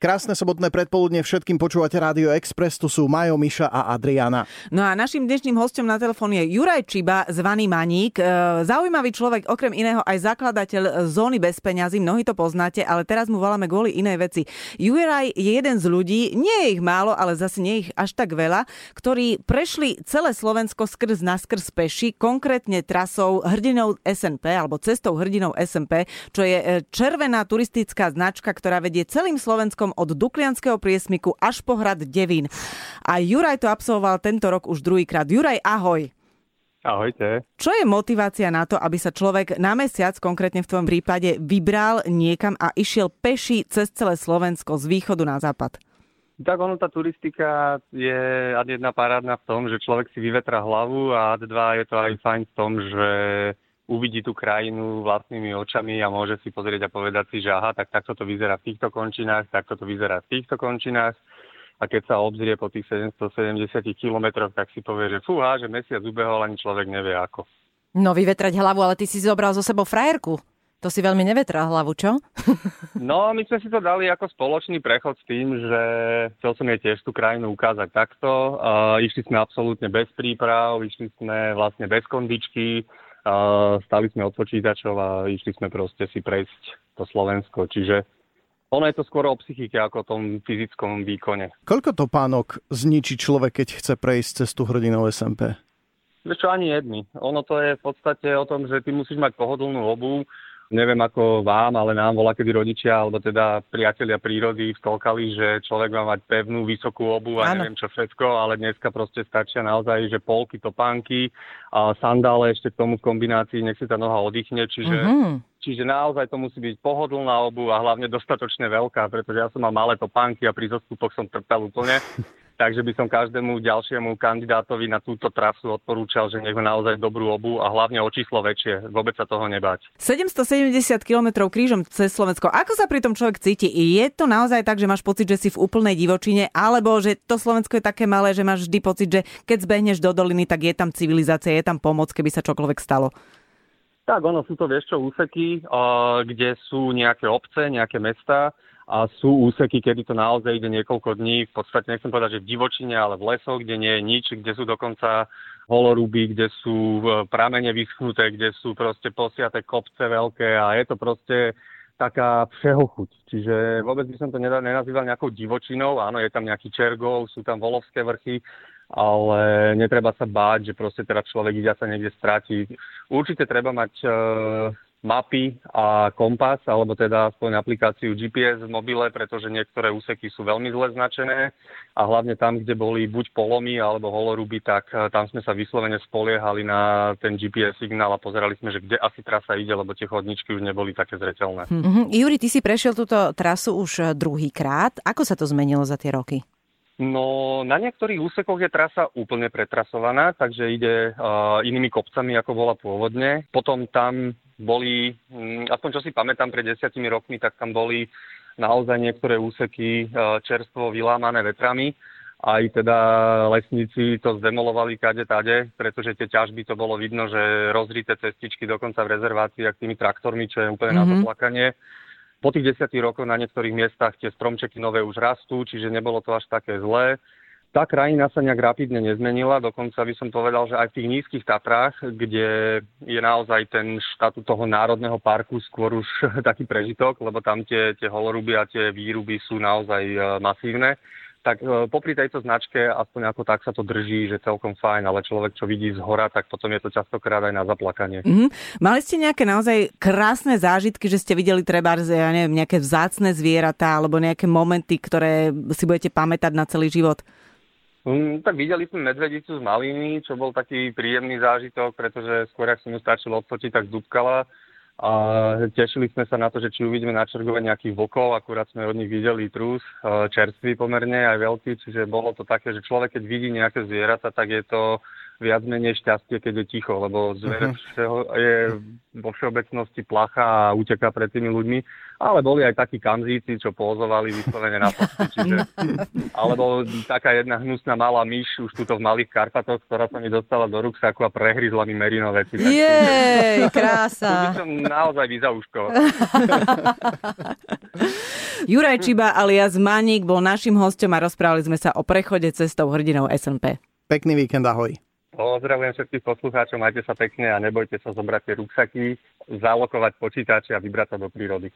Krásne sobotné predpoludne všetkým počúvate Rádio Express, tu sú Majo, Miša a Adriana. No a našim dnešným hostom na telefón je Juraj Čiba, zvaný Maník. E, zaujímavý človek, okrem iného aj zakladateľ zóny bez peňazí, mnohí to poznáte, ale teraz mu voláme kvôli inej veci. Juraj je jeden z ľudí, nie je ich málo, ale zase nie ich až tak veľa, ktorí prešli celé Slovensko skrz na skrz peši, konkrétne trasou hrdinou SNP, alebo cestou hrdinou SNP, čo je e, červená turistická značka, ktorá vedie celým Slovenskom Slovenskom od Duklianského priesmiku až po hrad Devín. A Juraj to absolvoval tento rok už druhýkrát. Juraj, ahoj. Ahojte. Čo je motivácia na to, aby sa človek na mesiac, konkrétne v tvojom prípade, vybral niekam a išiel peši cez celé Slovensko z východu na západ? Tak ono, tá turistika je ad jedna parádna v tom, že človek si vyvetra hlavu a ad dva je to aj fajn v tom, že uvidí tú krajinu vlastnými očami a môže si pozrieť a povedať si, že aha, tak takto to vyzerá v týchto končinách, takto to vyzerá v týchto končinách. A keď sa obzrie po tých 770 kilometroch, tak si povie, že fúha, že mesiac ubehol, ani človek nevie ako. No vyvetrať hlavu, ale ty si zobral zo sebou frajerku. To si veľmi nevetrá hlavu, čo? No, my sme si to dali ako spoločný prechod s tým, že chcel som jej tiež tú krajinu ukázať takto. Uh, išli sme absolútne bez príprav, išli sme vlastne bez kondičky, stali sme od počítačov a išli sme proste si prejsť to Slovensko. Čiže ono je to skôr o psychike ako o tom fyzickom výkone. Koľko to pánok zničí človek, keď chce prejsť cez tú hrdinou SMP? Vieš čo, ani jedny. Ono to je v podstate o tom, že ty musíš mať pohodlnú obu, neviem ako vám, ale nám volá kedy rodičia, alebo teda priatelia prírody vtolkali, že človek má mať pevnú, vysokú obu a ano. neviem čo všetko, ale dneska proste stačia naozaj, že polky, topánky a sandále ešte k tomu v kombinácii, nech si tá noha oddychne, čiže, mm-hmm. čiže naozaj to musí byť pohodlná obu a hlavne dostatočne veľká, pretože ja som mal malé topánky a pri zostupoch som trpel úplne. Takže by som každému ďalšiemu kandidátovi na túto trasu odporúčal, že nech naozaj dobrú obu a hlavne o číslo väčšie. Vôbec sa toho nebať. 770 km krížom cez Slovensko. Ako sa pri tom človek cíti? Je to naozaj tak, že máš pocit, že si v úplnej divočine, alebo že to Slovensko je také malé, že máš vždy pocit, že keď zbehneš do doliny, tak je tam civilizácia, je tam pomoc, keby sa čokoľvek stalo? Tak, ono sú to vieš čo úseky, kde sú nejaké obce, nejaké mesta, a sú úseky, kedy to naozaj ide niekoľko dní, v podstate nechcem povedať, že v divočine, ale v lesoch, kde nie je nič, kde sú dokonca holoruby, kde sú e, pramene vyschnuté, kde sú proste posiate kopce veľké a je to proste taká všehochuť. Čiže vôbec by som to nenazýval nejakou divočinou. Áno, je tam nejaký Čergov, sú tam volovské vrchy, ale netreba sa báť, že proste teraz človek ide sa niekde stráti. Určite treba mať e, mapy a kompas, alebo teda aspoň aplikáciu GPS v mobile, pretože niektoré úseky sú veľmi zle značené a hlavne tam, kde boli buď polomy alebo holoruby, tak eh, tam sme sa vyslovene spoliehali na ten GPS signál a pozerali sme, že kde asi trasa ide, lebo tie chodničky už neboli také zreteľné. Mm-hmm. Juri, ty si prešiel túto trasu už eh, druhýkrát. Ako sa to zmenilo za tie roky? No, na niektorých úsekoch je trasa úplne pretrasovaná, takže ide uh, inými kopcami, ako bola pôvodne. Potom tam boli, mm, aspoň čo si pamätám, pred desiatimi rokmi, tak tam boli naozaj niektoré úseky e, čerstvo vylámané vetrami. Aj teda lesníci to zdemolovali kade tade, pretože tie ťažby to bolo vidno, že rozrité cestičky dokonca v rezerváciách tými traktormi, čo je úplne mm-hmm. na zaplakanie. Po tých desiatich rokoch na niektorých miestach tie stromčeky nové už rastú, čiže nebolo to až také zlé tá krajina sa nejak rapidne nezmenila, dokonca by som povedal, že aj v tých nízkych Tatrách, kde je naozaj ten štatút toho národného parku skôr už taký prežitok, lebo tam tie, tie holoruby a tie výruby sú naozaj e, masívne, tak e, popri tejto značke aspoň ako tak sa to drží, že celkom fajn, ale človek, čo vidí z hora, tak potom je to častokrát aj na zaplakanie. Mm-hmm. Mali ste nejaké naozaj krásne zážitky, že ste videli treba, ja neviem, nejaké vzácne zvieratá alebo nejaké momenty, ktoré si budete pamätať na celý život? Mm, tak videli sme medvedicu z maliny, čo bol taký príjemný zážitok, pretože skôr, ak som ju stačil odfotiť, tak zdúbkala. A tešili sme sa na to, že či uvidíme na čergove nejakých vlkov, akurát sme od nich videli trus, e, čerstvý pomerne, aj veľký, čiže bolo to také, že človek, keď vidí nejaké zvieratá, tak je to viac menej šťastie, keď je ticho, lebo zver uh-huh. je vo všeobecnosti placha a uteká pred tými ľuďmi, ale boli aj takí kamzíci, čo pozovali vyslovene na posty, čiže, alebo taká jedna hnusná malá myš už tuto v malých Karpatoch, ktorá sa mi dostala do ruksaku a prehryzla mi merino veci. Jej, krása. Tu by som naozaj vyzauškoval. Juraj Čiba alias Maník bol našim hostom a rozprávali sme sa o prechode cestou hrdinou SNP. Pekný víkend, ahoj. Pozdravujem všetkých poslucháčov, majte sa pekne a nebojte sa zobrať tie ruksaky, zalokovať počítače a vybrať sa do prírody.